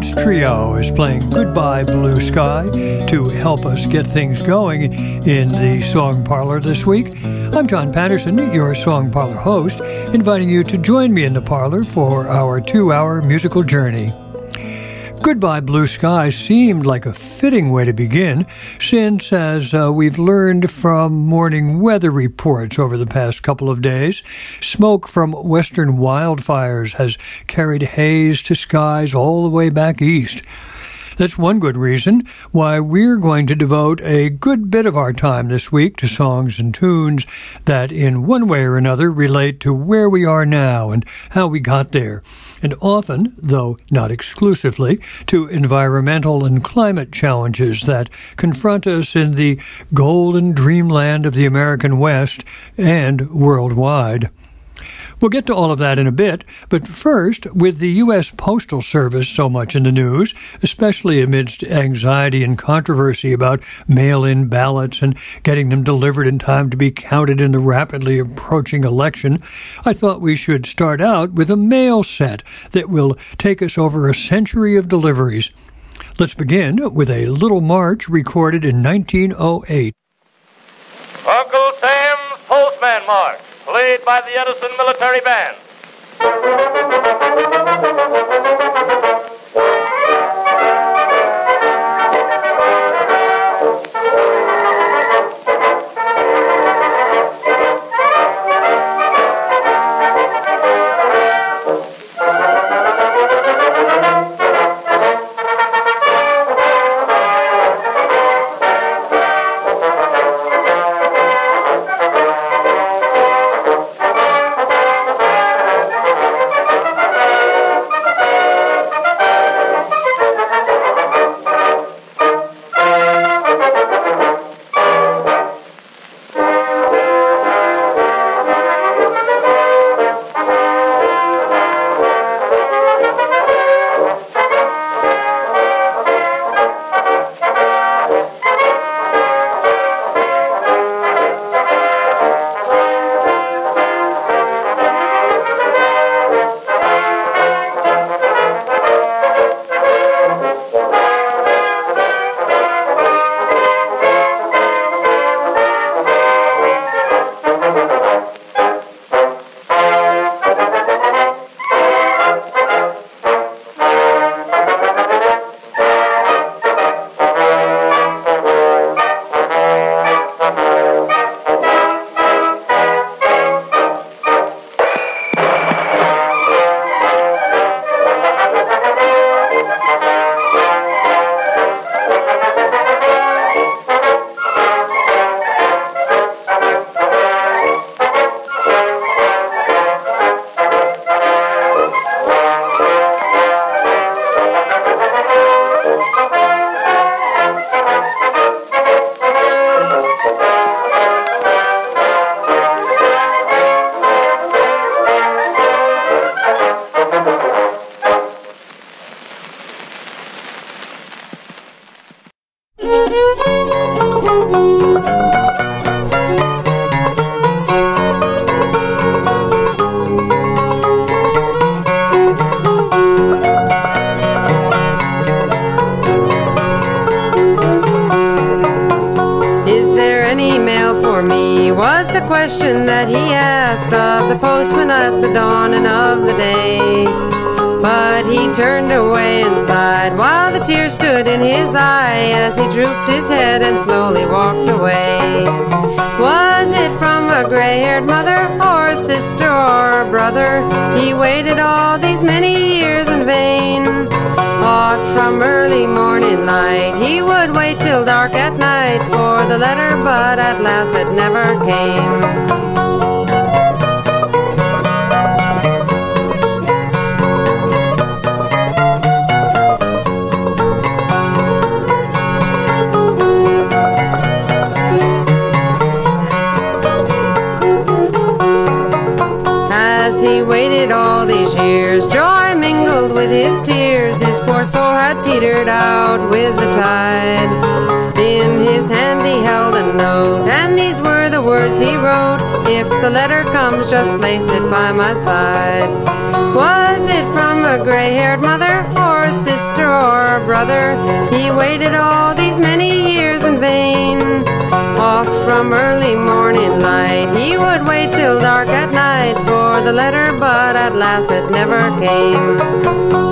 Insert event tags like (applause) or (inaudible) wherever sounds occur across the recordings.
Collins Trio is playing Goodbye Blue Sky to help us get things going in the Song Parlor this week. I'm John Patterson, your Song Parlor host, inviting you to join me in the parlor for our two hour musical journey. Goodbye Blue Sky seemed like a fitting way to begin, since, as uh, we've learned from morning weather reports over the past couple of days, smoke from western wildfires has carried haze to skies all the way back east. That's one good reason why we're going to devote a good bit of our time this week to songs and tunes that, in one way or another, relate to where we are now and how we got there and often, though not exclusively, to environmental and climate challenges that confront us in the golden dreamland of the American West and worldwide. We'll get to all of that in a bit, but first, with the U.S. Postal Service so much in the news, especially amidst anxiety and controversy about mail in ballots and getting them delivered in time to be counted in the rapidly approaching election, I thought we should start out with a mail set that will take us over a century of deliveries. Let's begin with a little march recorded in 1908. Uncle Sam's Postman March played by the Edison Military Band. Letter, but at last it never came.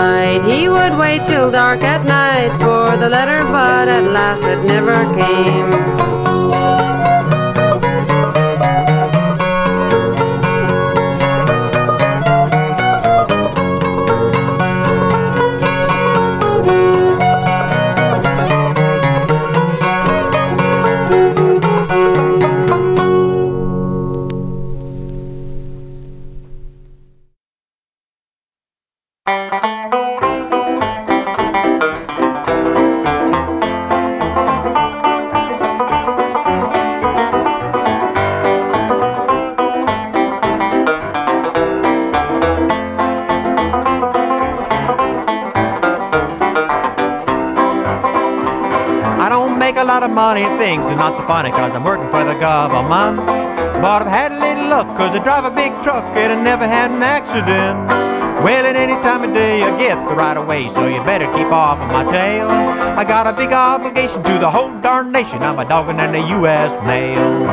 Light, he would wait till dark at night for the letter, but at last it never came. Funny cause I'm working for the government. But I've had a little luck cause I drive a big truck and I never had an accident. Well, at any time of day I get the right of way, so you better keep off of my tail. I got a big obligation to the whole darn nation. I'm a dogging in the U.S. mail.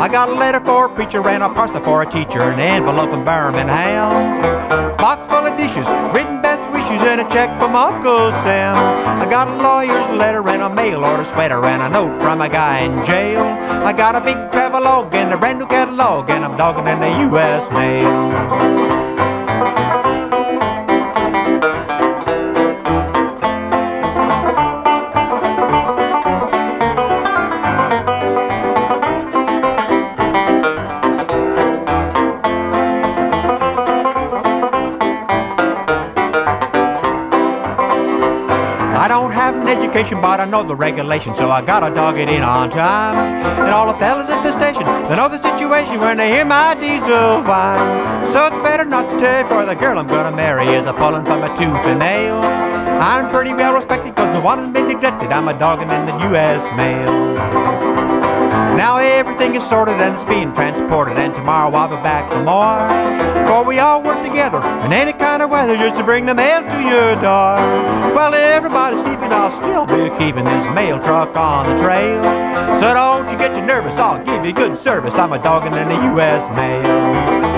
I got a letter for a preacher and a parcel for a teacher, an envelope from Birmingham. In a check from Uncle Sam. I got a lawyer's letter and a mail order sweater and a note from a guy in jail. I got a big travelogue and a brand new catalog and I'm dogging in the U.S. mail. Education, but I know the regulations, so I gotta dog it in on time. And all the fellas at the station, they know the situation when they hear my diesel whine. So it's better not to tell, for the girl I'm gonna marry is a pulling from a tooth and nail. I'm pretty well respected, cause no one has been neglected. I'm a dogging in the U.S. mail. Now everything is sorted and it's being transported, and tomorrow I'll be back for more. For we all work together in any kind of weather just to bring the mail to your door. While everybody's sleeping, I'll still be keeping this mail truck on the trail. So don't you get too nervous, I'll give you good service. I'm a dogging in the U.S. mail.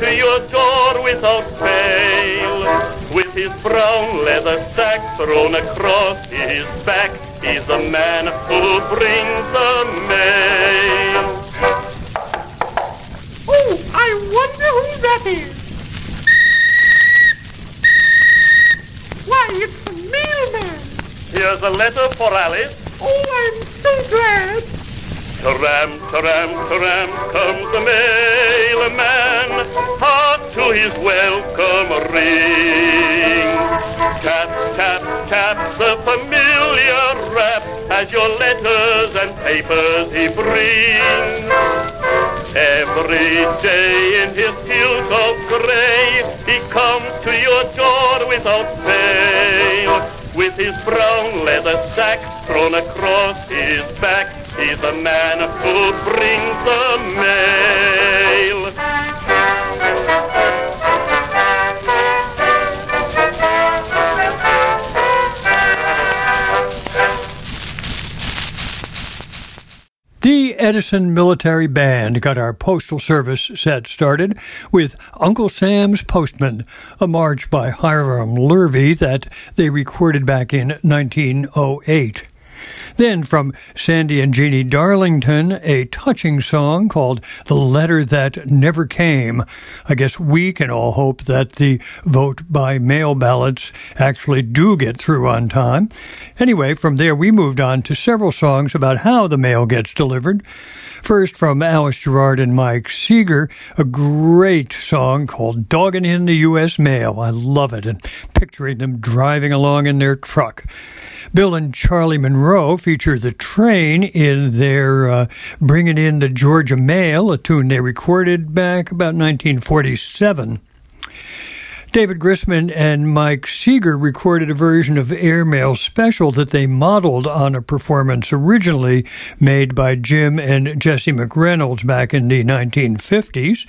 To your door without fail. With his brown leather sack thrown across his back, he's the man who brings the mail. Oh, I wonder who that is. Why, it's the mailman. Here's a letter for Alice. Oh, I'm so glad. Tramp, tramp, tramp comes the mailman, hark to his welcome ring. Tap, tap, tap the familiar rap as your letters and papers he brings. Every day in his suit of gray, he comes to your door without fail. With his brown leather sack thrown across his back, he's the man who brings the mail. The Edison Military Band got our postal service set started with Uncle Sam's Postman, a march by Hiram Lurvy that they recorded back in 1908. Then from Sandy and Jeannie Darlington, a touching song called The Letter That Never Came. I guess we can all hope that the vote by mail ballots actually do get through on time. Anyway, from there we moved on to several songs about how the mail gets delivered. First from Alice Gerrard and Mike Seeger, a great song called Dogging in the U.S. Mail. I love it and picturing them driving along in their truck. Bill and Charlie Monroe feature the train in their uh, Bringing in the Georgia Mail, a tune they recorded back about 1947. David Grisman and Mike Seeger recorded a version of Airmail Special that they modeled on a performance originally made by Jim and Jesse McReynolds back in the 1950s.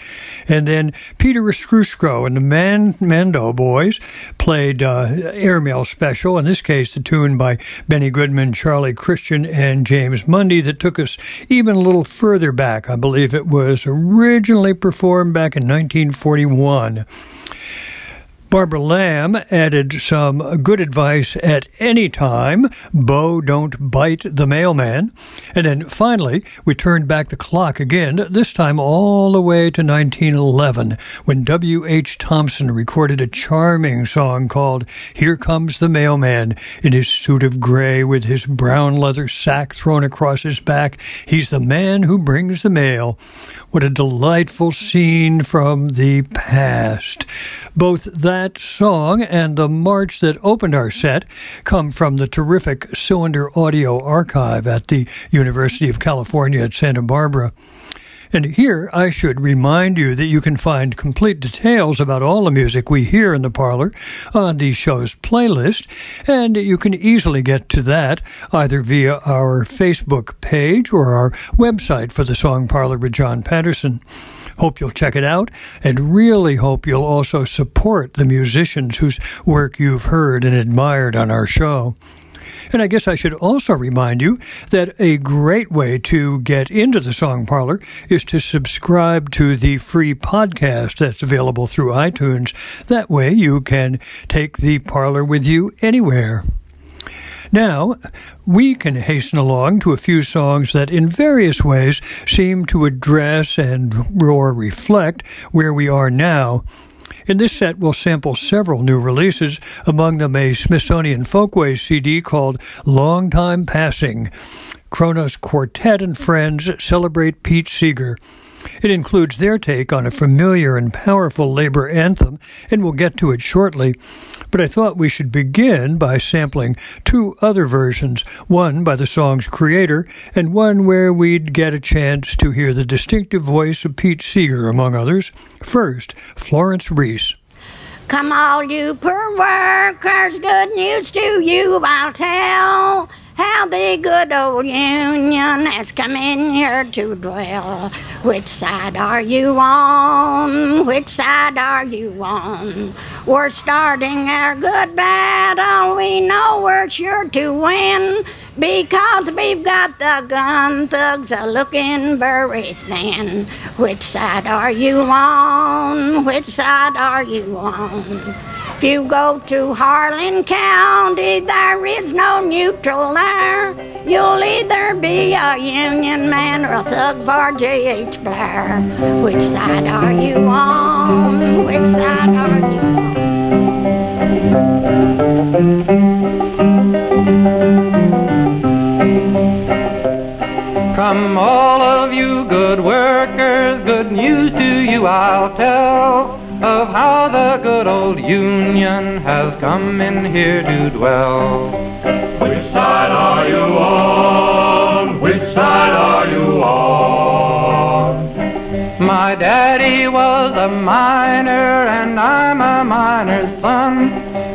And then Peter Ostroushko and the Man- Mando Boys played uh, Airmail Special, in this case, the tune by Benny Goodman, Charlie Christian, and James Mundy that took us even a little further back. I believe it was originally performed back in 1941. Barbara Lamb added some good advice at any time. Bo, don't bite the mailman. And then finally, we turned back the clock again, this time all the way to 1911, when W.H. Thompson recorded a charming song called Here Comes the Mailman in his suit of gray with his brown leather sack thrown across his back. He's the man who brings the mail. What a delightful scene from the past. Both that song and the march that opened our set come from the terrific Cylinder Audio Archive at the University of California at Santa Barbara. And here I should remind you that you can find complete details about all the music we hear in the parlor on the show's playlist, and you can easily get to that either via our Facebook page or our website for the Song Parlor with John Patterson. Hope you'll check it out and really hope you'll also support the musicians whose work you've heard and admired on our show. And I guess I should also remind you that a great way to get into the Song Parlor is to subscribe to the free podcast that's available through iTunes. That way you can take the parlor with you anywhere. Now, we can hasten along to a few songs that in various ways seem to address and or reflect where we are now. In this set, we'll sample several new releases, among them a Smithsonian Folkways CD called Long Time Passing. Kronos Quartet and Friends celebrate Pete Seeger. It includes their take on a familiar and powerful labor anthem, and we'll get to it shortly. But I thought we should begin by sampling two other versions, one by the song's creator, and one where we'd get a chance to hear the distinctive voice of Pete Seeger, among others. First, Florence Reese. Come all you poor workers, good news to you I'll tell. How the good old Union has come in here to dwell. Which side are you on? Which side are you on? We're starting our good battle. We know we're sure to win because we've got the gun thugs a looking very thin. Which side are you on? Which side are you on? If you go to Harlan County, there is no neutral there. You'll either be a Union man or a thug for J.H. Blair. Which side are you on? Which side are you on? Come, all of you good workers, good news to you I'll tell of how the good old Union has come in here to dwell. Which side are you on? Which side are you on? My daddy was a miner and I'm a miner's son,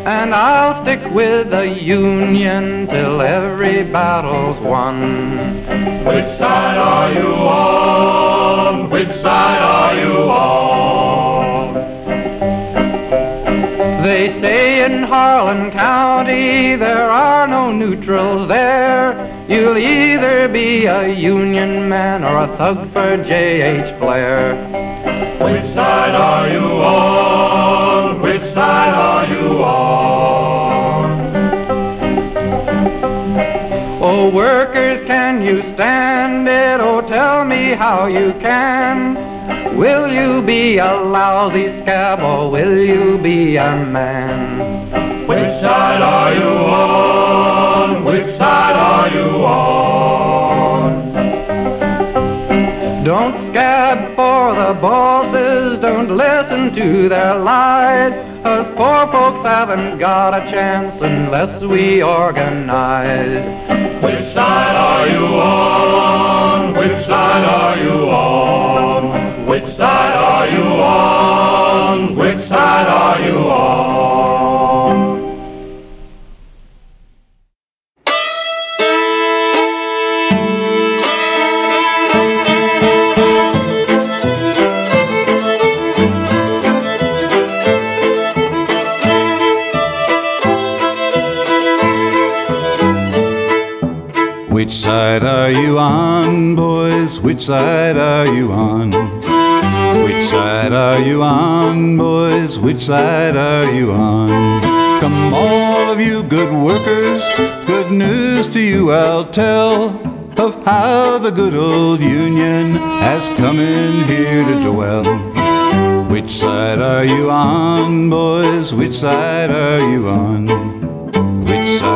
and I'll with the Union till every battle's won. Which side are you on? Which side are you on? They say in Harlan County there are no neutrals there. You'll either be a Union man or a thug for J.H. Blair. Which side are you on? Oh, workers, can you stand it? Oh, tell me how you can. Will you be a lousy scab or will you be a man? Which side are you on? Which side are you on? Don't scab for the bosses, don't listen to their lies. Us poor folks haven't got a chance unless we organize. Which side are you on? Which side are you on? Which side are you on? Boys? Which side are you on, Which side are you on, boys? Which side are you on? Come, all of you good workers, good news to you I'll tell of how the good old Union has come in here to dwell. Which side are you on, boys? Which side are you on?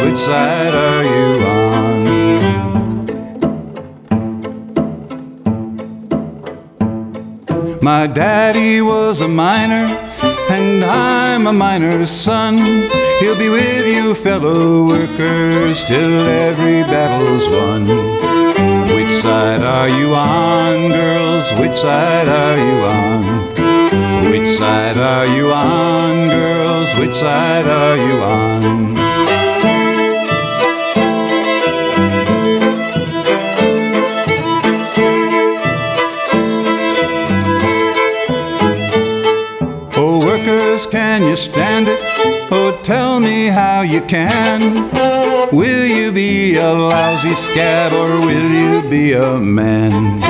Which side are you on? My daddy was a miner and I'm a miner's son. He'll be with you, fellow workers, till every battle's won. Which side are you on, girls? Which side are you on? Which side are you on, girls? Which side are you on? Can you stand it? Oh, tell me how you can. Will you be a lousy scab or will you be a man?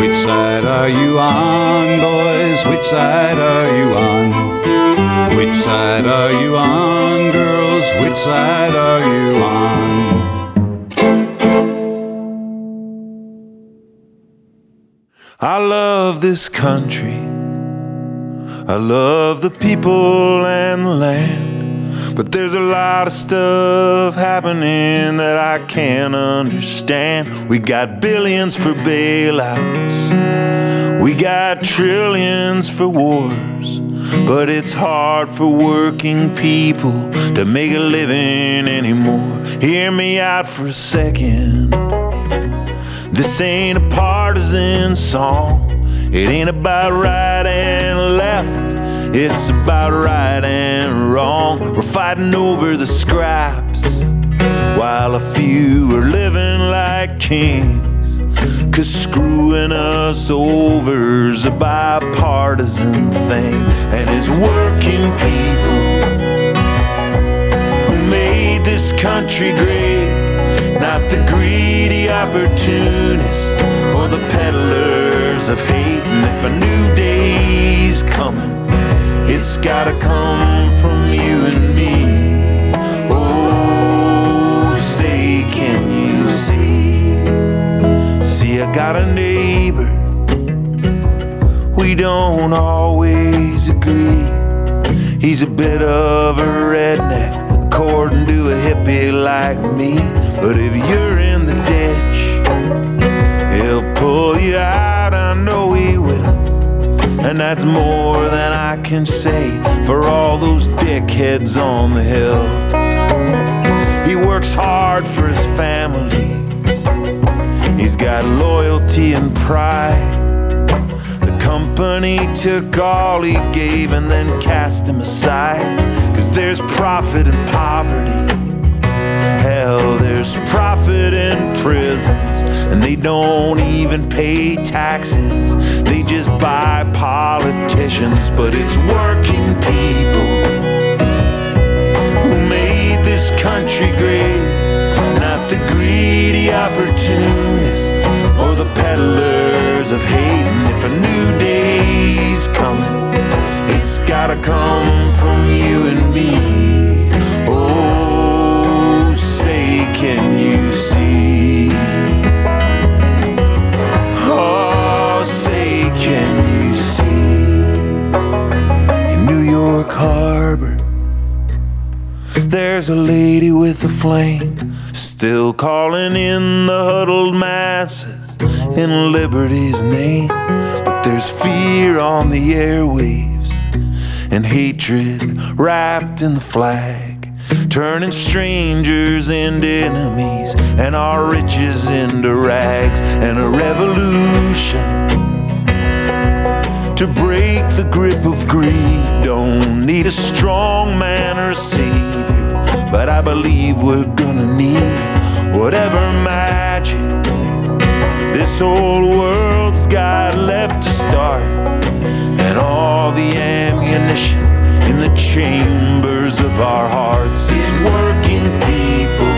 Which side are you on, boys? Which side are you on? Which side are you on, girls? Which side are you on? I love this country. I love the people and the land. But there's a lot of stuff happening that I can't understand. We got billions for bailouts, we got trillions for wars. But it's hard for working people to make a living anymore. Hear me out for a second. This ain't a partisan song. It ain't about right and left. It's about right and wrong. We're fighting over the scraps while a few are living like kings. Cause screwing us over's a bipartisan thing. And it's working people who made this country great. Not the greedy opportunists or the peddlers of hate. A new day's coming, it's gotta come from you and me. Oh, say, can you see? See, I got a neighbor. We don't always agree. He's a bit of a redneck, according to a hippie like me. But if you're in the ditch, he'll pull you out. I know he. And that's more than I can say for all those dickheads on the hill. He works hard for his family. He's got loyalty and pride. The company took all he gave and then cast him aside. Cause there's profit in poverty. Hell, there's profit in prisons. And they don't even pay taxes. Just buy politicians. But it's working people who made this country great. Not the greedy opportunists or the peddlers of hate. And if a new day's coming, it's gotta come from you and me. Oh, say, can flame, still calling in the huddled masses in liberty's name. But there's fear on the airwaves and hatred wrapped in the flag. turning strangers into enemies and our riches into rags and a revolution to break the grip of greed. Don't need a strong man or a savior, but I believe we're gonna need whatever magic this old world's got left to start, and all the ammunition in the chambers of our hearts. These working people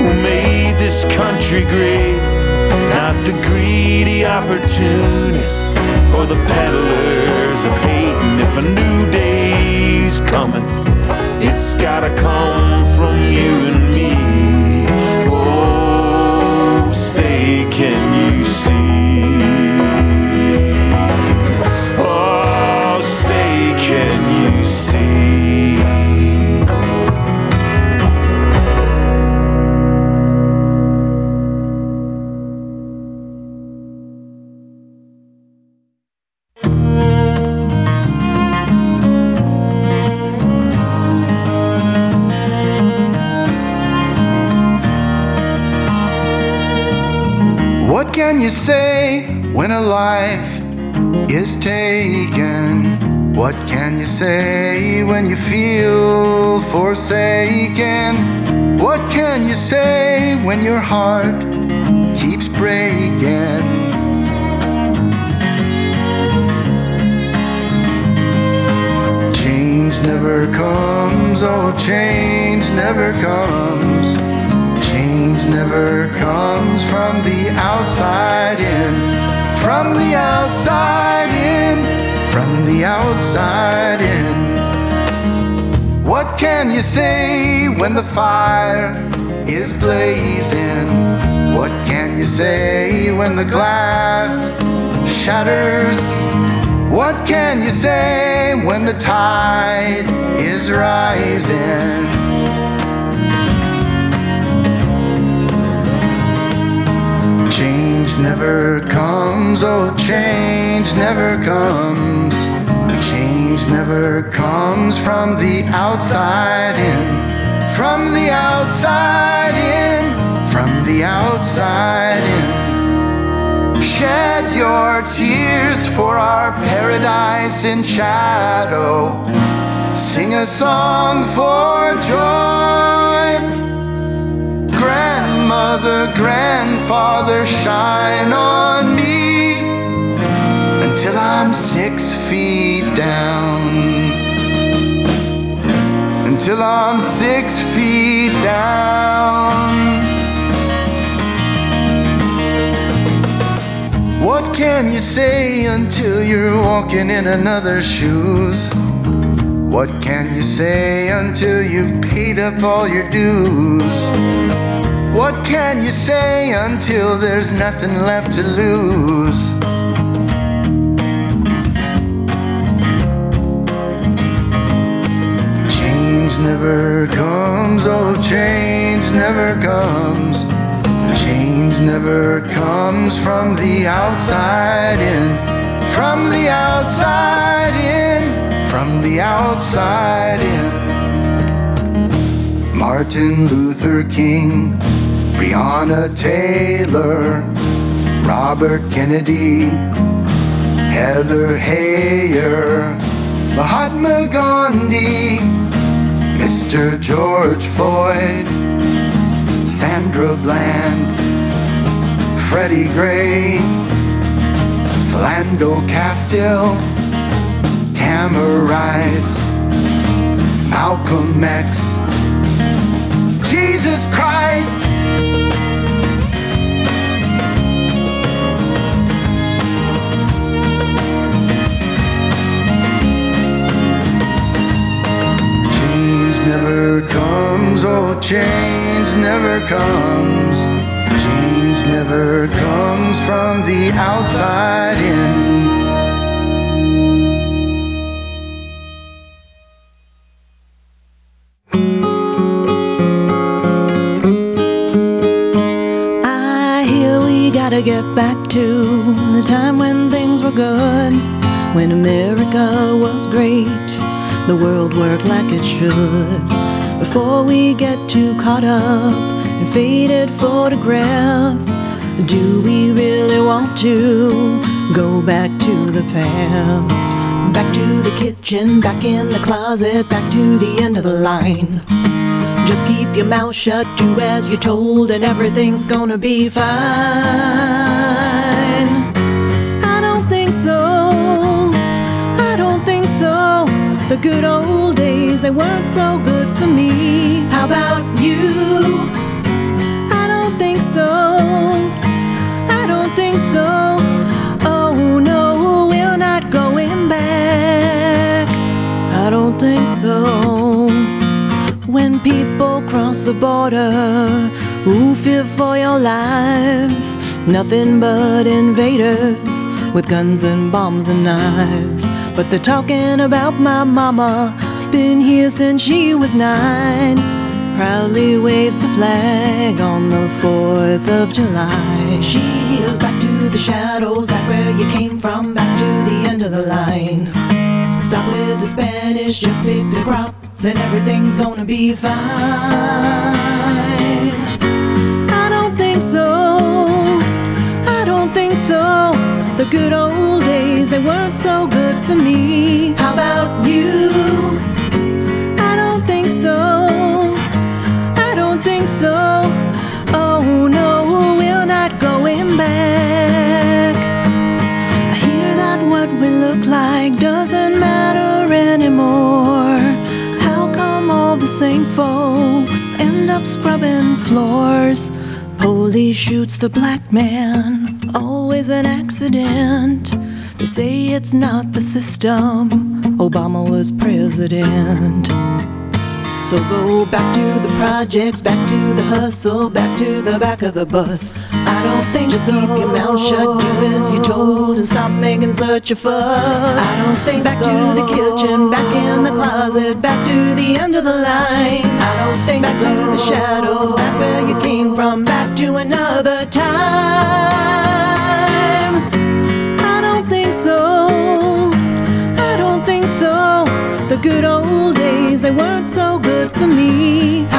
who made this country great, not the greedy opportunists or the peddlers of hate. And if a new day's coming, it's gotta come from you and me. Oh, say, can never comes. Change never comes from the outside in, from the outside in, from the outside in. What can you say when the fire is blazing? What can you say when the glass shatters? What can you say when the tide is rising? Never comes, oh, change never comes. Change never comes from the outside in, from the outside in, from the outside in. Shed your tears for our paradise in shadow. Sing a song for joy. Grandmother, grandfather, shine on me until I'm six feet down. Until I'm six feet down. What can you say until you're walking in another's shoes? What can you say until you've paid up all your dues? What can you say until there's nothing left to lose? Change never comes, oh, change never comes. Change never comes from the outside in, from the outside in, from the outside in. Martin Luther King, Breonna Taylor, Robert Kennedy, Heather Heyer, Mahatma Gandhi, Mr. George Floyd, Sandra Bland, Freddie Gray, Philando Castile, Tamir Rice, Malcolm X, Jesus Christ. Change never comes, oh, change never comes. Change never comes from the outside in. Work like it should. Before we get too caught up in faded photographs, do we really want to go back to the past? Back to the kitchen, back in the closet, back to the end of the line. Just keep your mouth shut, do as you're told, and everything's gonna be fine. I don't think so. I don't think so. The good old they weren't so good for me. How about you? I don't think so. I don't think so. Oh no, we're not going back. I don't think so. When people cross the border, who fear for your lives? Nothing but invaders with guns and bombs and knives. But they're talking about my mama, been here since she was nine. Proudly waves the flag on the 4th of July. She heals back to the shadows, back where you came from, back to the end of the line. Stop with the Spanish, just pick the crops, and everything's gonna be fine. I don't think so. I don't think so. The good old days, they weren't so good for me. How about you? Shoots the black man, always an accident. They say it's not the system. Obama was president. So go back to the projects, back to the hustle, back to the back of the bus. I don't think Just so. keep your mouth shut, do as you're told, and stop making such a fuss. I don't think back so. to the kitchen, back in the closet, back to the end of the line. I don't think back so. to the shadows, back where you came from, back to another me.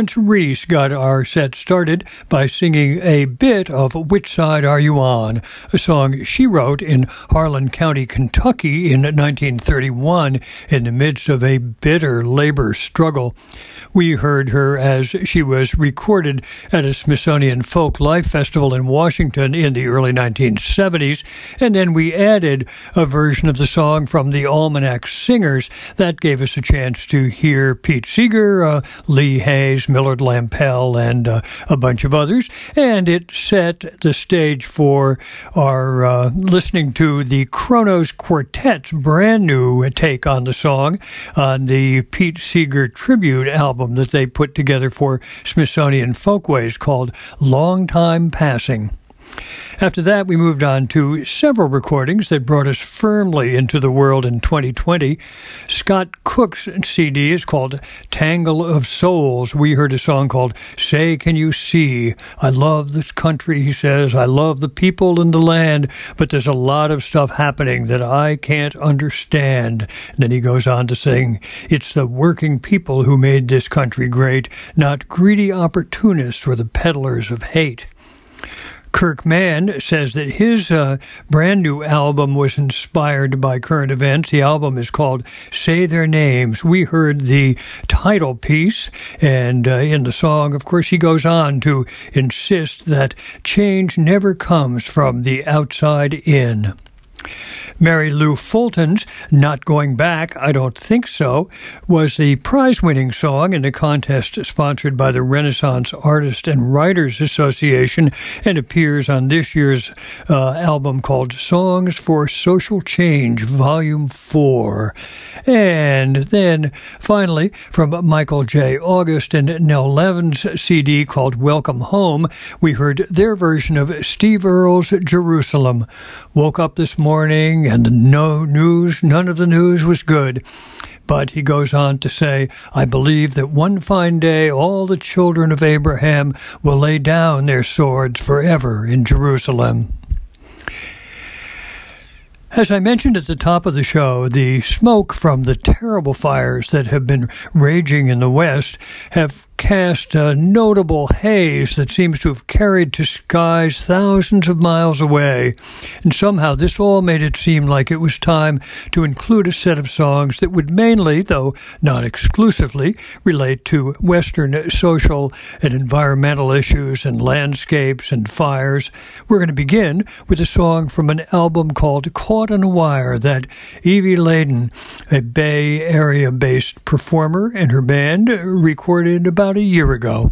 Florence Reese got our set started by singing a bit of Which Side Are You On, a song she wrote in Harlan County, Kentucky in 1931 in the midst of a bitter labor struggle. We heard her as she was recorded at a Smithsonian Folk Life Festival in Washington in the early 1970s, and then we added a version of the song from the Almanac Singers that gave us a chance to hear Pete Seeger, uh, Lee Hays, Millard Lampell, and uh, a bunch of others, and it set the stage for our uh, listening to the Kronos Quartet's brand new take on the song on the Pete Seeger tribute album that they put together for Smithsonian Folkways called Long Time Passing. After that, we moved on to several recordings that brought us firmly into the world in 2020. Scott Cook's CD is called Tangle of Souls. We heard a song called Say Can You See? I love this country, he says. I love the people and the land, but there's a lot of stuff happening that I can't understand. And then he goes on to sing, It's the working people who made this country great, not greedy opportunists or the peddlers of hate. Kirk Mann says that his uh, brand new album was inspired by current events. The album is called Say Their Names. We heard the title piece, and uh, in the song, of course, he goes on to insist that change never comes from the outside in. Mary Lou Fulton's Not Going Back, I Don't Think So, was the prize winning song in the contest sponsored by the Renaissance Artists and Writers Association and appears on this year's uh, album called Songs for Social Change, Volume 4. And then finally, from Michael J. August and Nell Levin's CD called Welcome Home, we heard their version of Steve Earle's Jerusalem. Woke up this morning and no news, none of the news was good. But he goes on to say, I believe that one fine day all the children of Abraham will lay down their swords forever in Jerusalem. As I mentioned at the top of the show, the smoke from the terrible fires that have been raging in the West have cast a notable haze that seems to have carried to skies thousands of miles away. And somehow this all made it seem like it was time to include a set of songs that would mainly, though not exclusively, relate to Western social and environmental issues and landscapes and fires. We're going to begin with a song from an album called Caught on a Wire that Evie Ladin, a Bay Area based performer, and her band recorded about a year ago.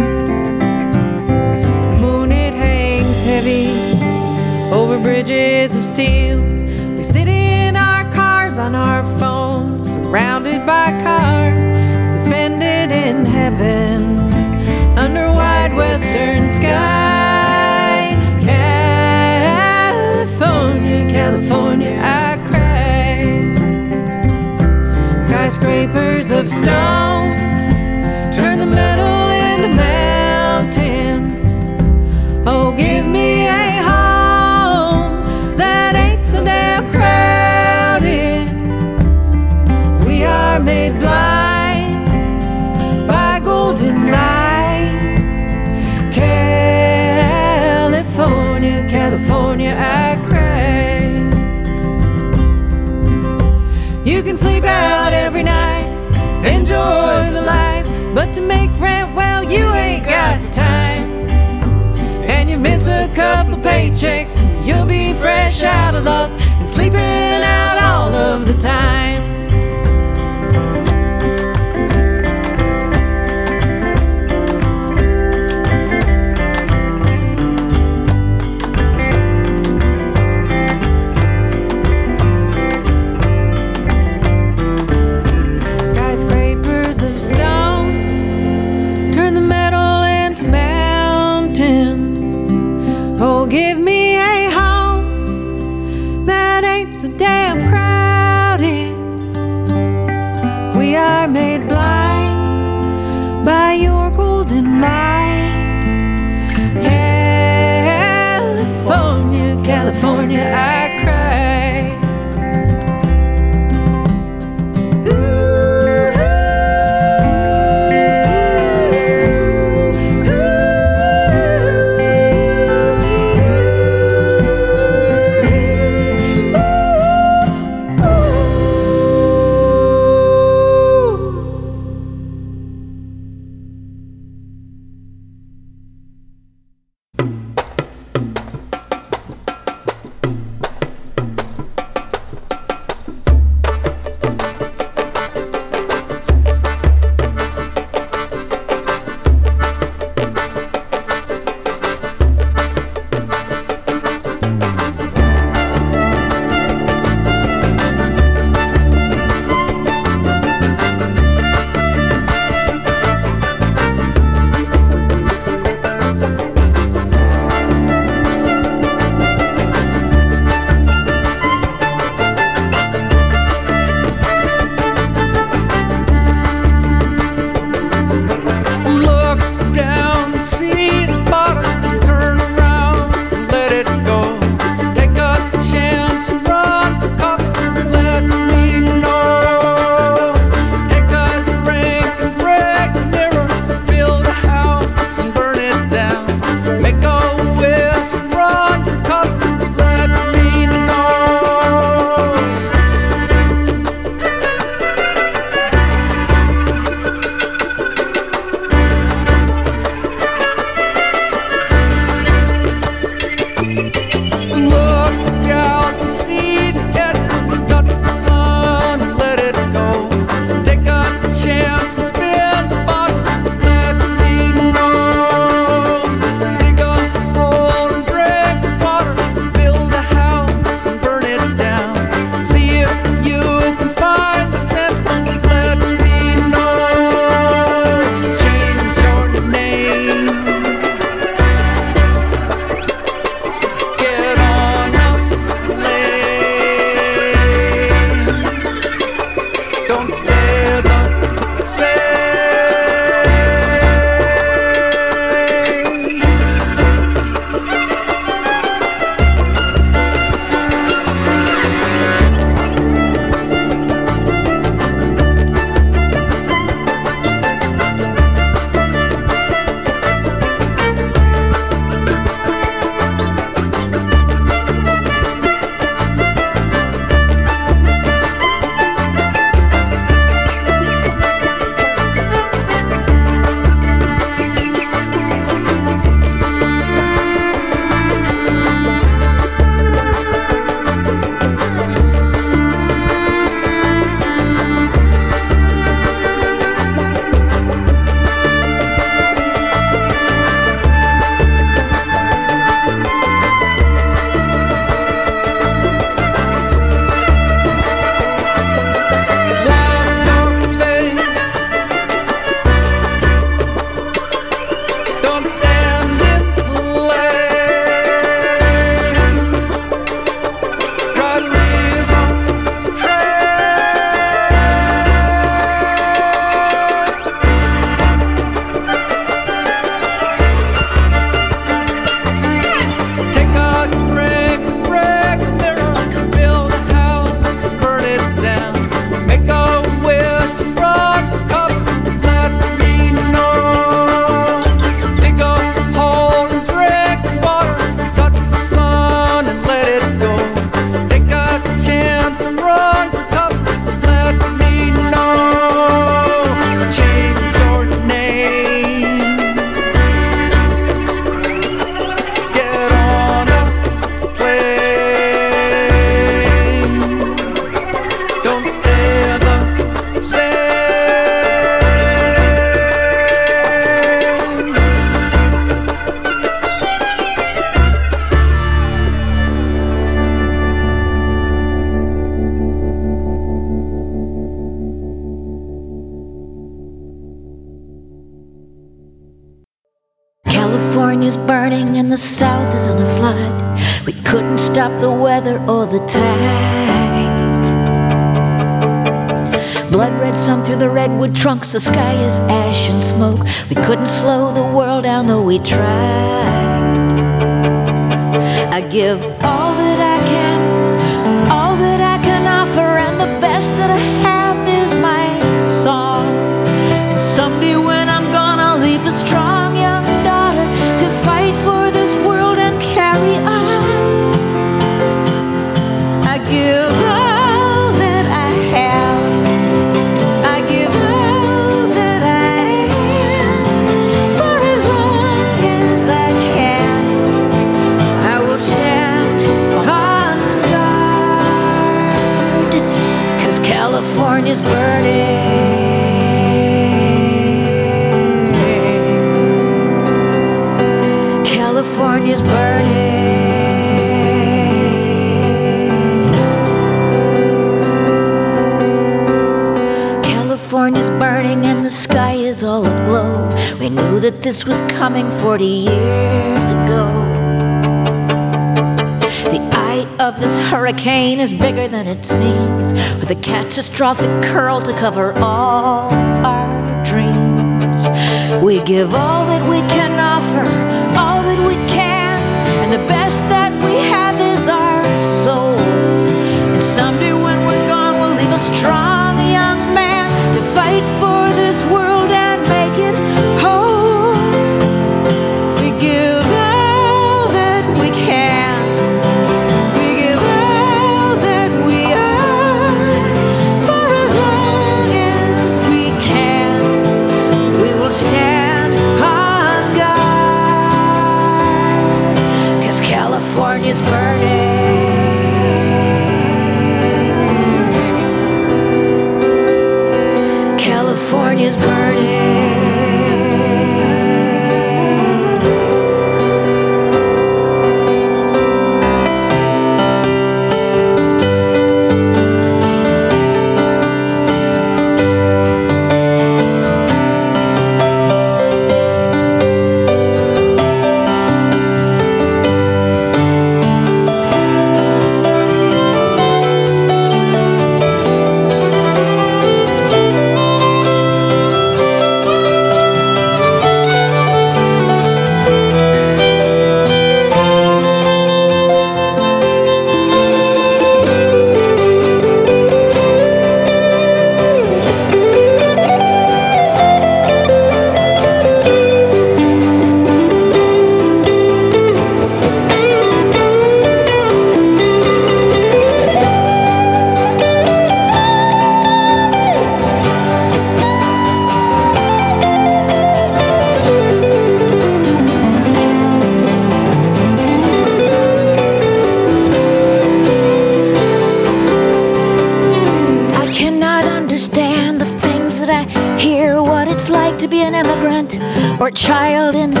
Child in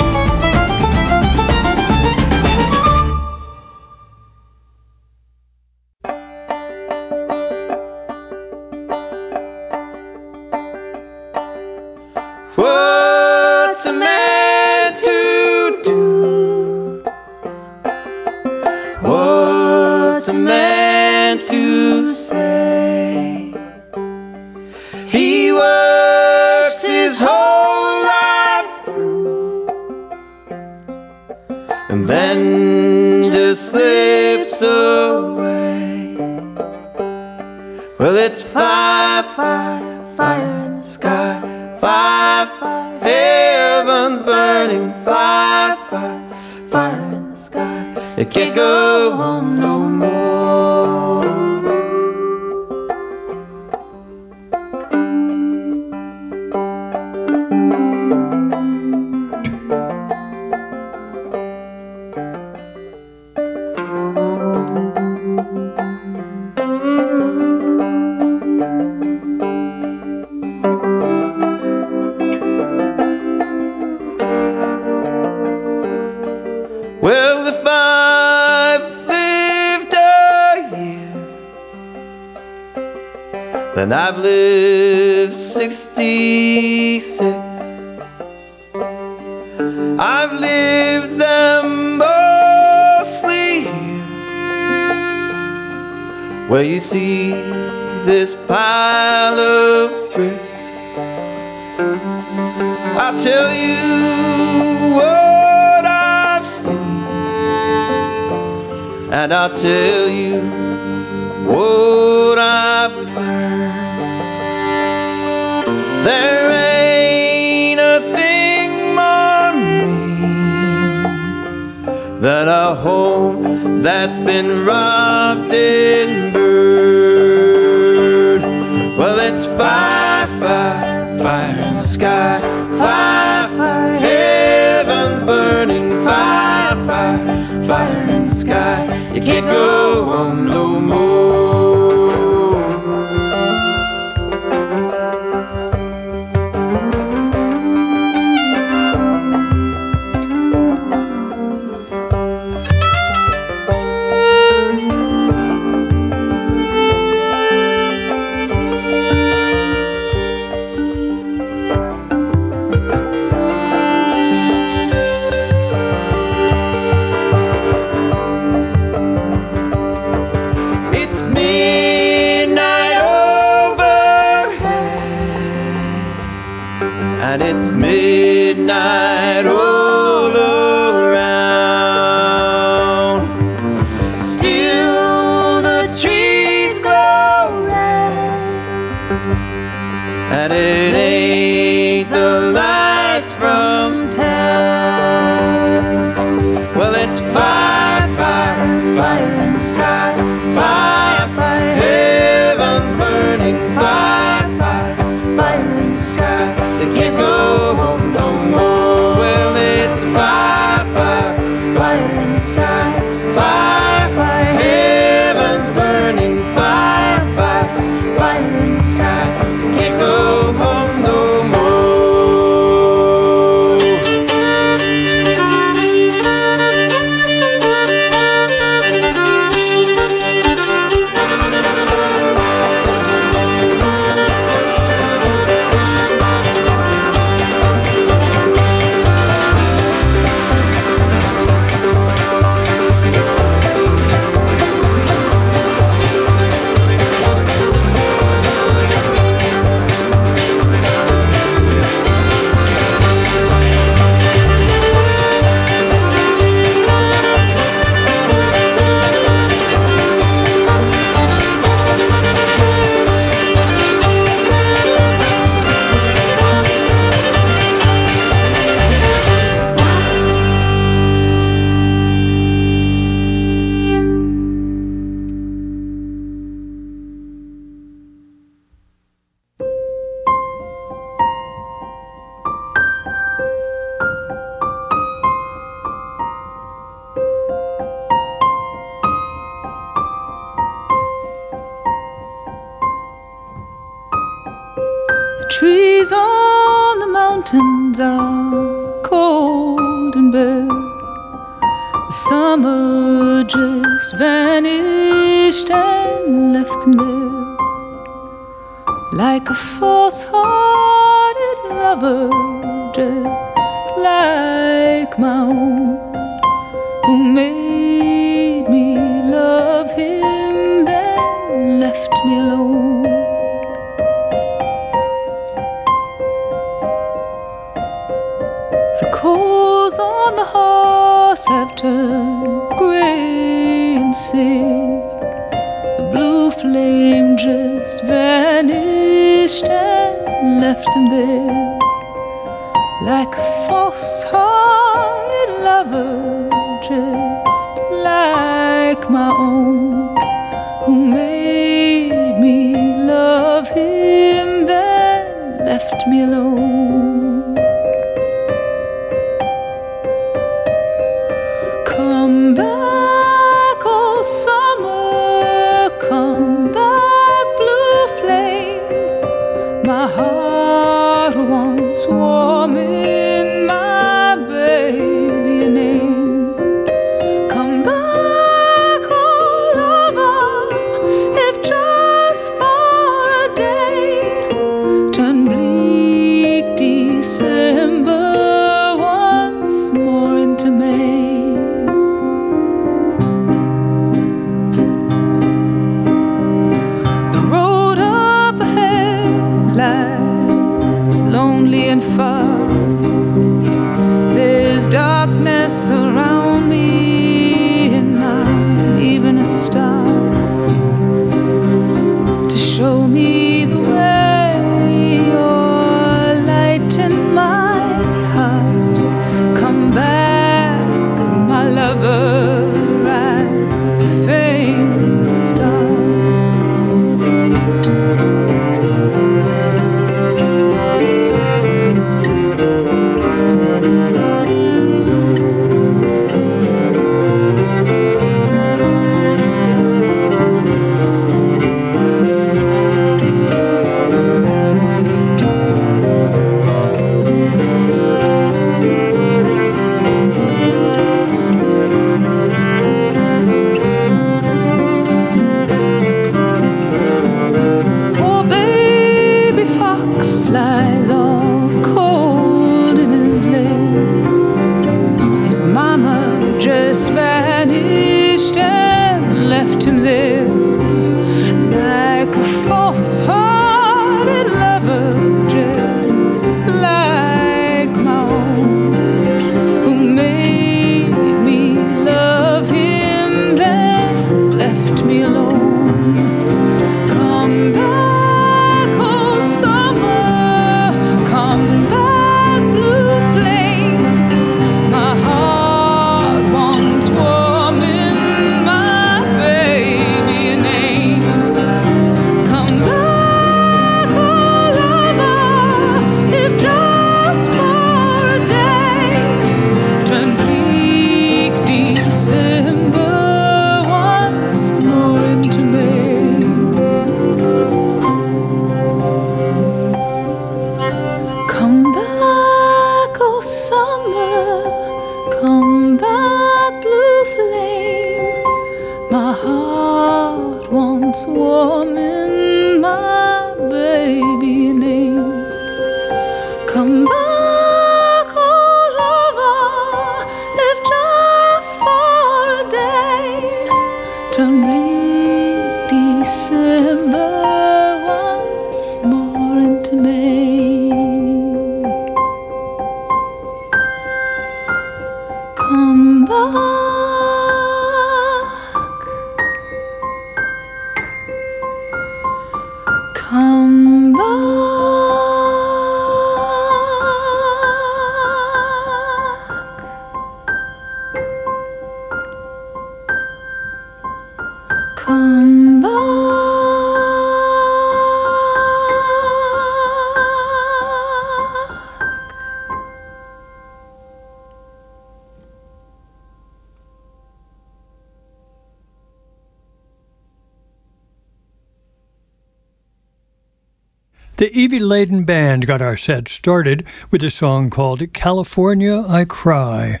The Evie Ladin Band got our set started with a song called California I Cry.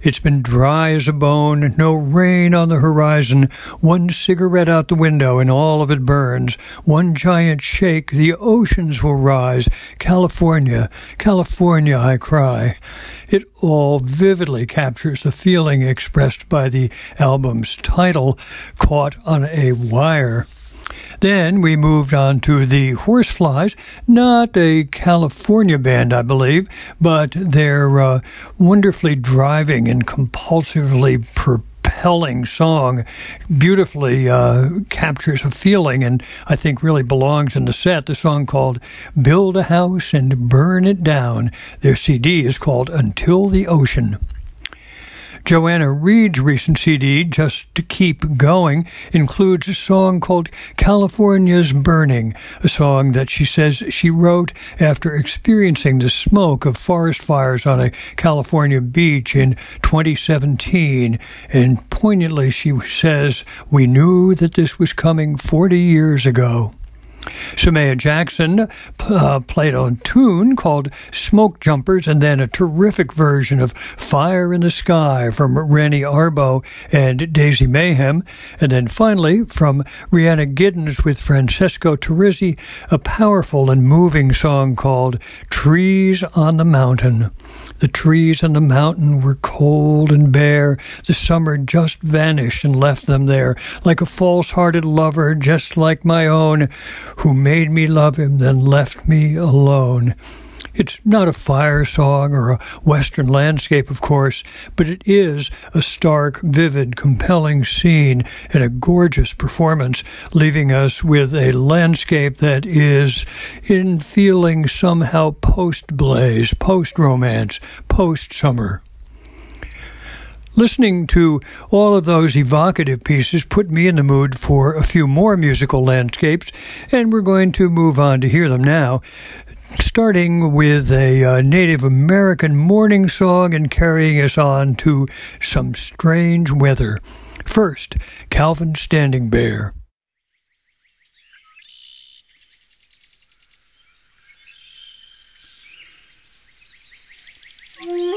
It's been dry as a bone, no rain on the horizon, one cigarette out the window and all of it burns. One giant shake, the oceans will rise. California, California I cry. It all vividly captures the feeling expressed by the album's title, Caught on a Wire. Then we moved on to the Horseflies, not a California band, I believe, but their uh, wonderfully driving and compulsively propelling song beautifully uh, captures a feeling and I think really belongs in the set. The song called Build a House and Burn It Down. Their CD is called Until the Ocean. Joanna Reed's recent CD, Just to Keep Going, includes a song called California's Burning, a song that she says she wrote after experiencing the smoke of forest fires on a California beach in 2017. And poignantly, she says, We knew that this was coming 40 years ago. Samaya Jackson uh, played a tune called Smoke Jumpers and then a terrific version of Fire in the Sky from Rennie Arbo and Daisy Mayhem. And then finally from Rhiannon Giddens with Francesco Turrisi, a powerful and moving song called Trees on the Mountain. The trees on the mountain were cold and bare. The summer just vanished and left them there, like a false hearted lover, just like my own, who made me love him, then left me alone. It's not a fire song or a western landscape, of course, but it is a stark, vivid, compelling scene and a gorgeous performance, leaving us with a landscape that is in feeling somehow post blaze, post romance, post summer. Listening to all of those evocative pieces put me in the mood for a few more musical landscapes, and we're going to move on to hear them now starting with a uh, Native American morning song and carrying us on to some strange weather. First, Calvin Standing Bear. (laughs)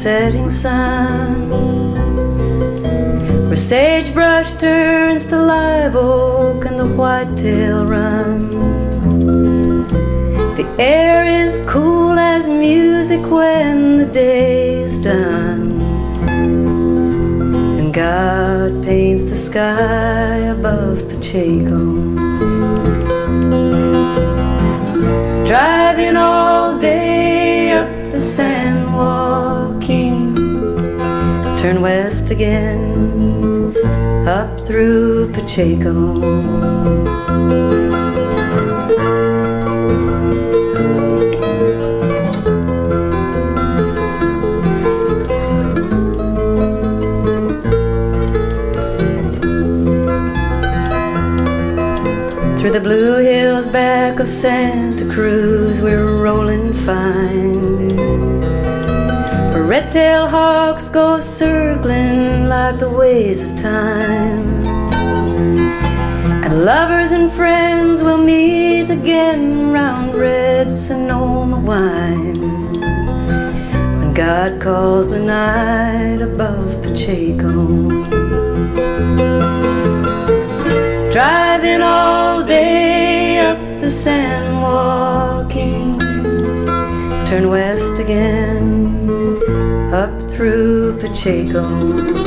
setting sun. Where sagebrush turns to live oak and the whitetail run. The air is cool as music when the day is done. And God paints the sky above Pacheco. Driving all again, up through Pacheco. Through the blue hills back of Santa Cruz, we're rolling fine. Where red-tailed hawks go circling like the waves of time. And lovers and friends will meet again round red Sonoma wine. When God calls the night above Pacheco. Driving all day up the San Joaquin. Turn west again, up through Pacheco.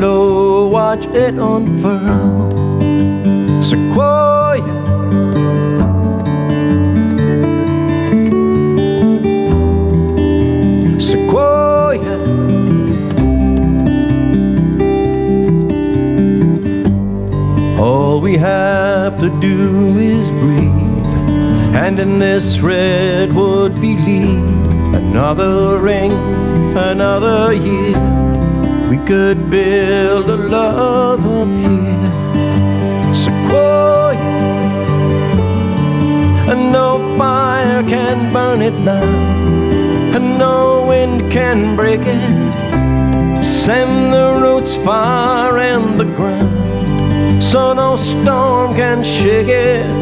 Below, watch it unfurl. Sequoia. Sequoia. All we have to do is breathe, and in this redwood believe another ring, another year. Could build a love up here. Sequoia, and no fire can burn it down, and no wind can break it. Send the roots far in the ground, so no storm can shake it.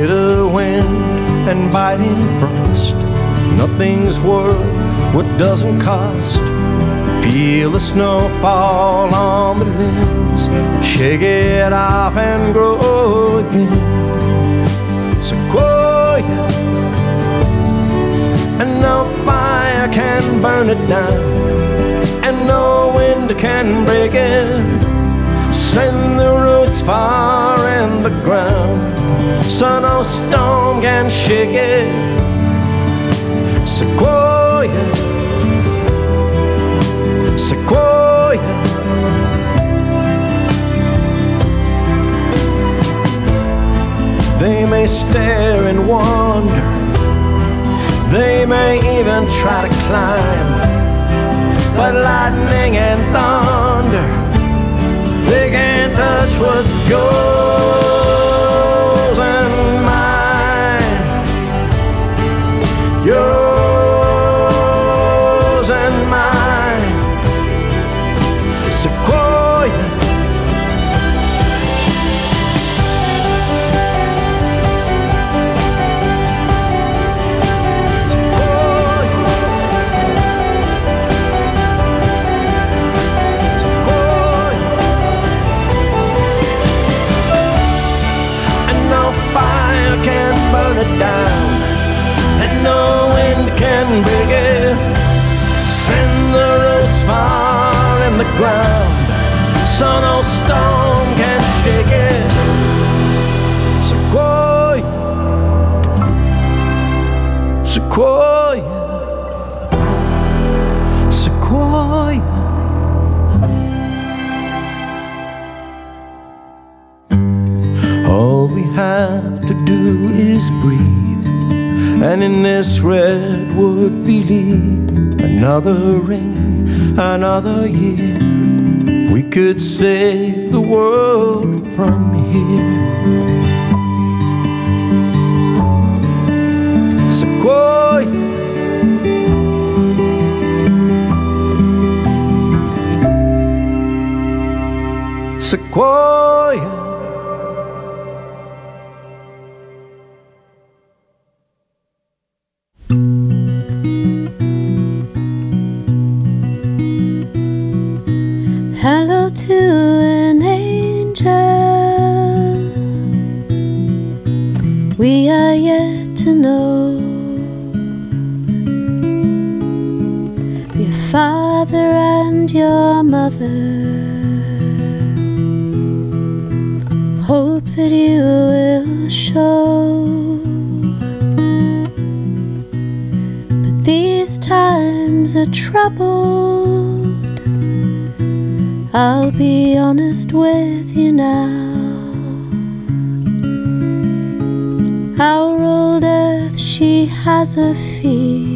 Bitter wind and biting frost, nothing's worth what doesn't cost. Feel the snow fall on the limbs, shake it off and grow again. Sequoia, and no fire can burn it down, and no wind can break it. Send the roots far in the ground, sun or storm can shake it. Sequoia, Sequoia. They may stare and wonder, they may even try to climb, but lightning and thunder, they can't touch what's gold. And in this redwood valley, another rain, another year, we could save the world. but you will show. But these times are troubled. I'll be honest with you now. Our old earth, she has a feet.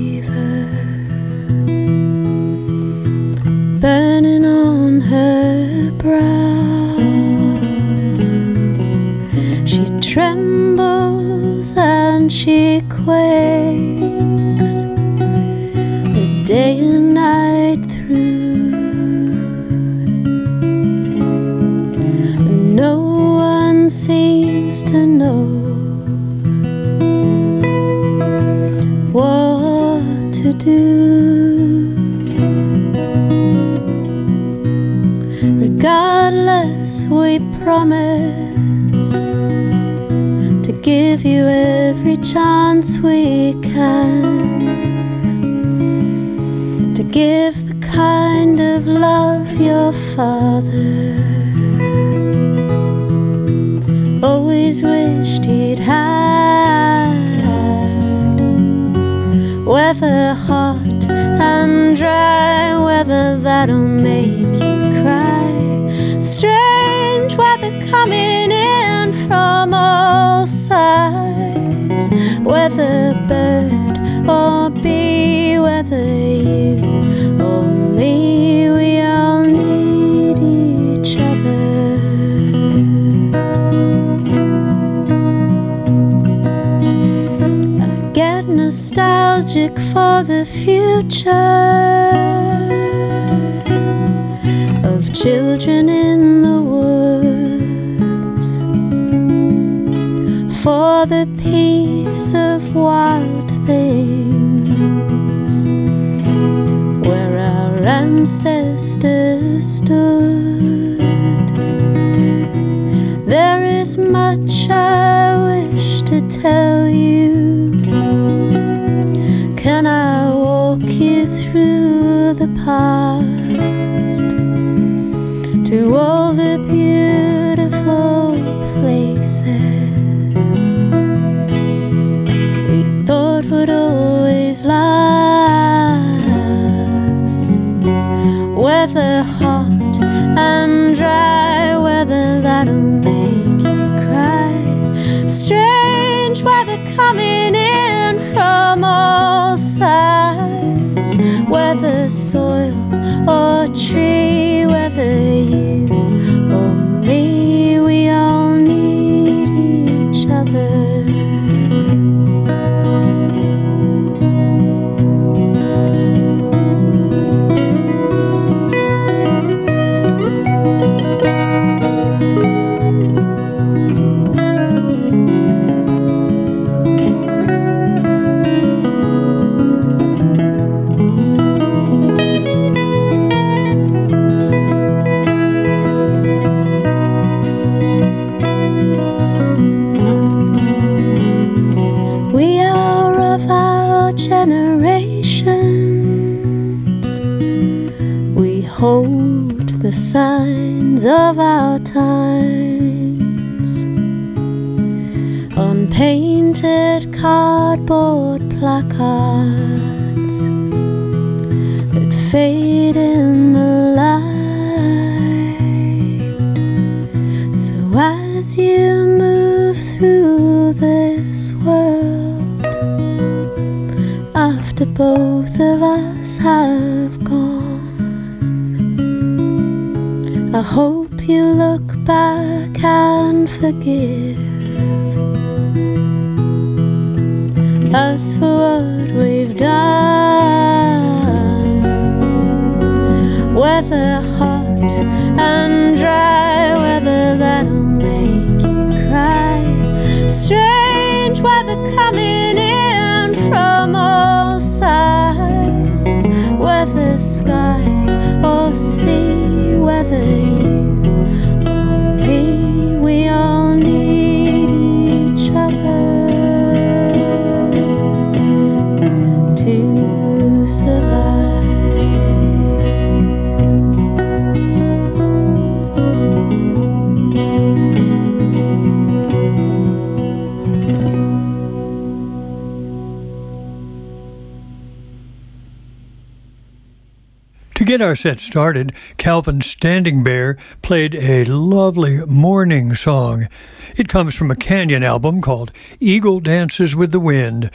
Set started, Calvin Standing Bear played a lovely morning song. It comes from a Canyon album called Eagle Dances with the Wind.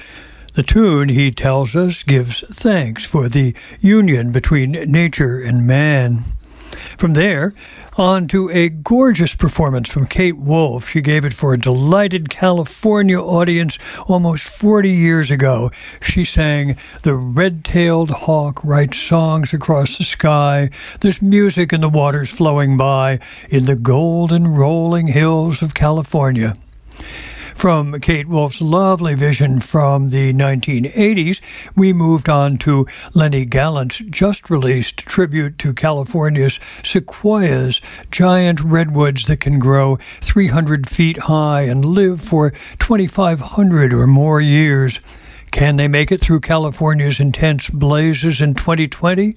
The tune, he tells us, gives thanks for the union between nature and man. From there, on to a gorgeous performance from Kate Wolf. She gave it for a delighted California audience almost 40 years ago. She sang The Red-Tailed Hawk Writes Songs Across the Sky. There's music in the waters flowing by in the golden rolling hills of California. From Kate Wolf's lovely vision from the 1980s, we moved on to Lennie Gallant's just released tribute to California's sequoias, giant redwoods that can grow 300 feet high and live for 2,500 or more years. Can they make it through California's intense blazes in 2020?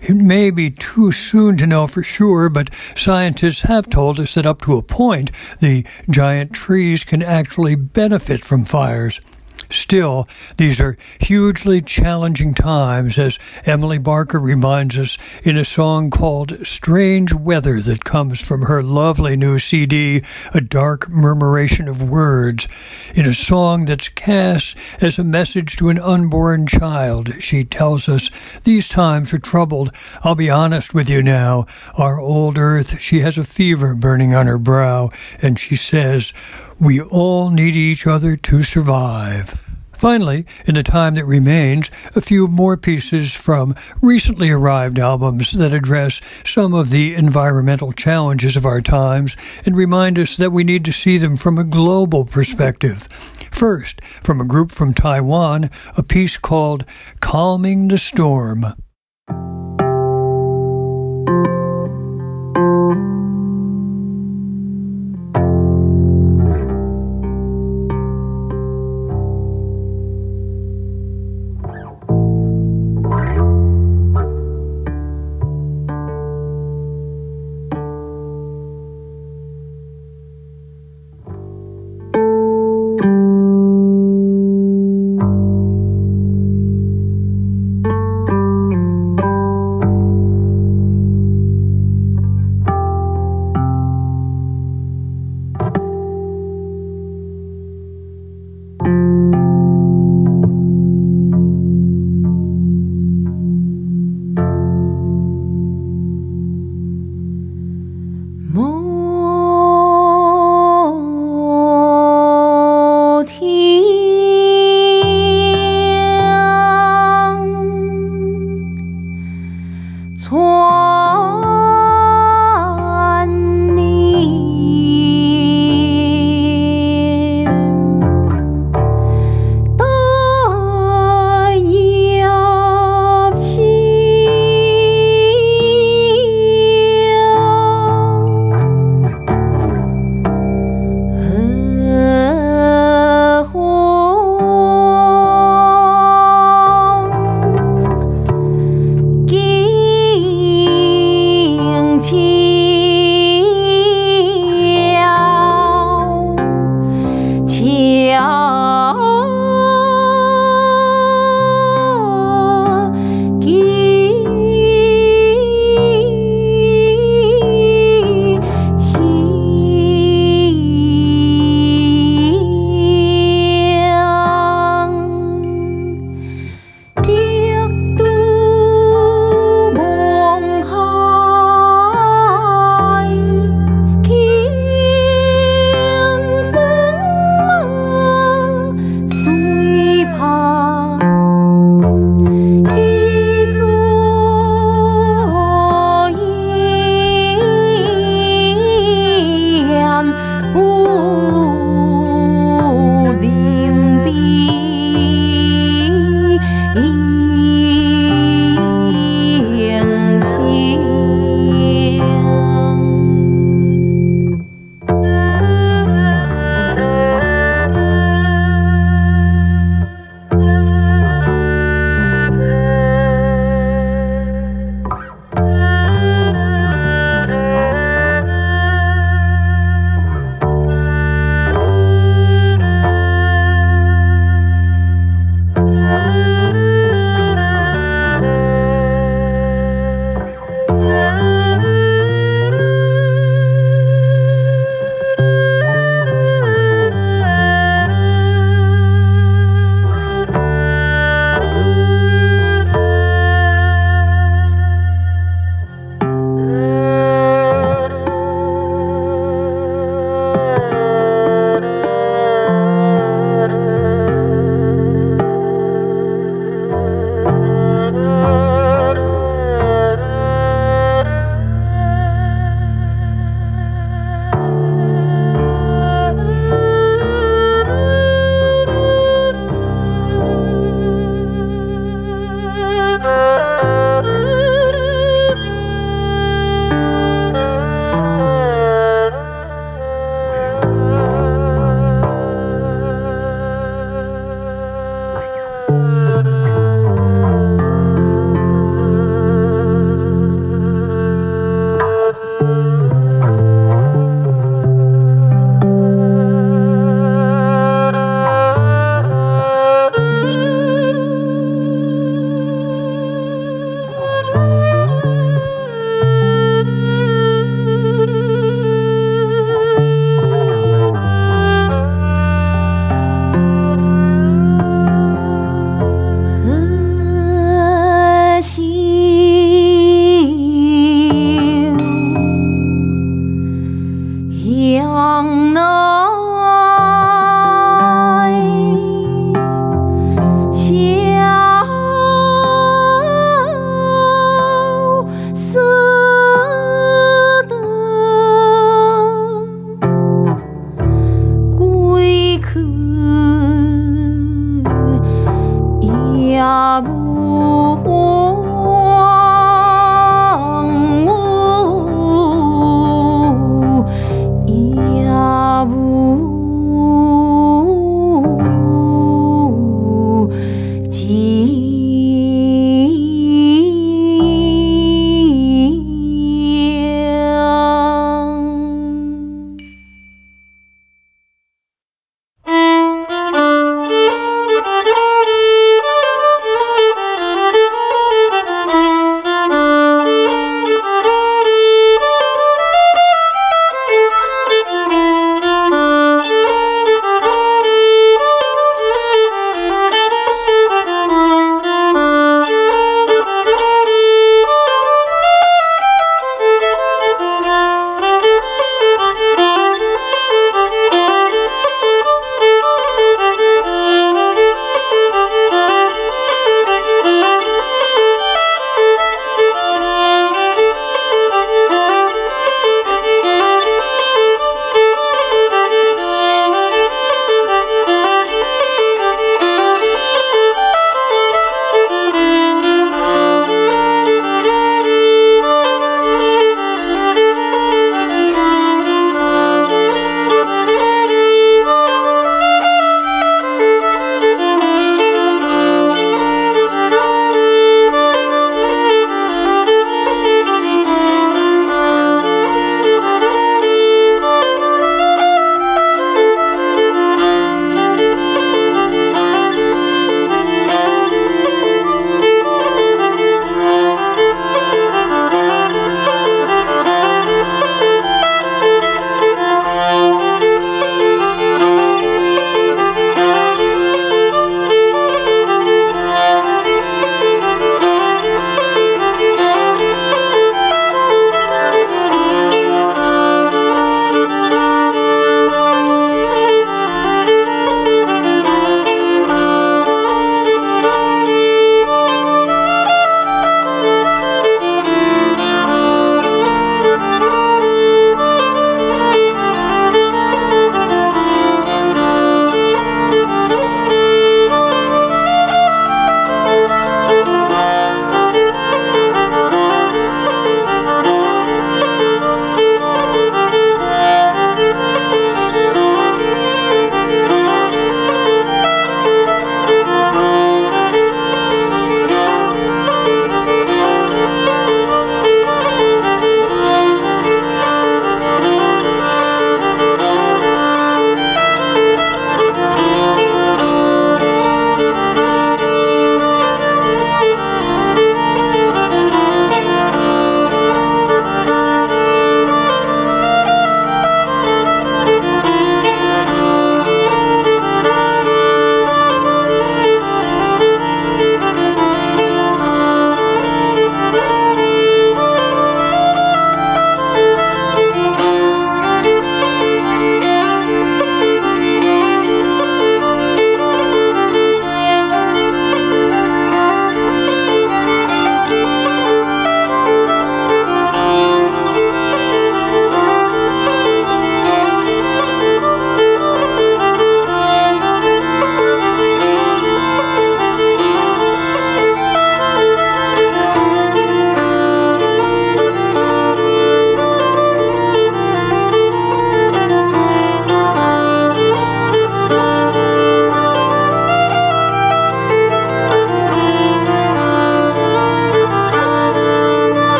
It may be too soon to know for sure, but scientists have told us that up to a point, the giant trees can actually benefit from fires. Still, these are hugely challenging times, as Emily Barker reminds us in a song called Strange Weather that comes from her lovely new CD, A Dark Murmuration of Words. In a song that's cast as a message to an unborn child, she tells us, These times are troubled. I'll be honest with you now. Our old earth, she has a fever burning on her brow, and she says, we all need each other to survive. Finally, in the time that remains, a few more pieces from recently arrived albums that address some of the environmental challenges of our times and remind us that we need to see them from a global perspective. First, from a group from Taiwan, a piece called Calming the Storm.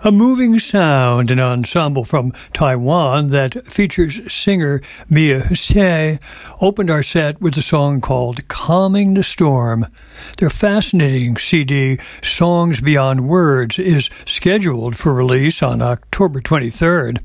A moving sound, an ensemble from Taiwan that features singer Mia Hsieh, opened our set with a song called Calming the Storm. Their fascinating CD, Songs Beyond Words, is scheduled for release on October 23rd.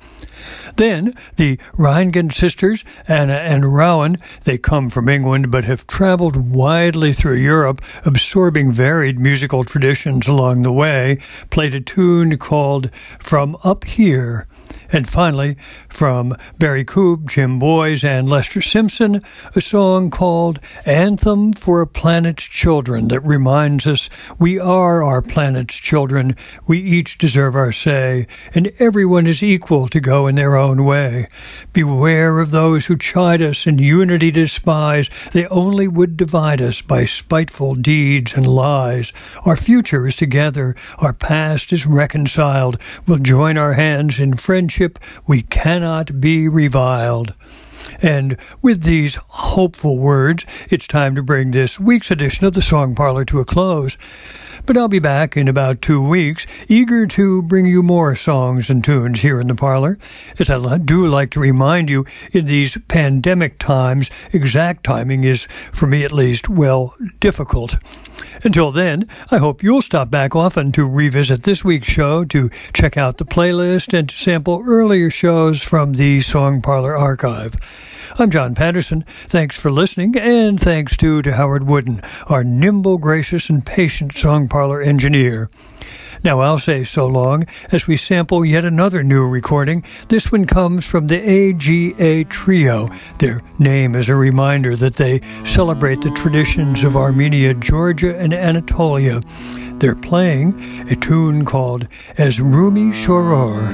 Then the Rheingans sisters, Anna and Rowan, they come from England but have traveled widely through Europe, absorbing varied musical traditions along the way, played a tune called From Up Here. And finally, from Barry Coope, Jim Boyes, and Lester Simpson, a song called Anthem for a Planet's Children that reminds us we are our planet's children, we each deserve our say, and everyone is equal to go in their own way. Beware of those who chide us and unity despise, they only would divide us by spiteful deeds and lies. Our future is together, our past is reconciled, we'll join our hands in friendship, we cannot be reviled. And with these hopeful words, it's time to bring this week's edition of the Song Parlor to a close. But I'll be back in about two weeks, eager to bring you more songs and tunes here in the parlor. As I do like to remind you, in these pandemic times, exact timing is, for me at least, well, difficult. Until then, I hope you'll stop back often to revisit this week's show, to check out the playlist, and to sample earlier shows from the Song Parlor archive. I'm John Patterson. Thanks for listening, and thanks too to Howard Wooden, our nimble, gracious, and patient song parlor engineer. Now I'll say so long as we sample yet another new recording. This one comes from the AGA Trio. Their name is a reminder that they celebrate the traditions of Armenia, Georgia, and Anatolia. They're playing a tune called As Rumi Shoror.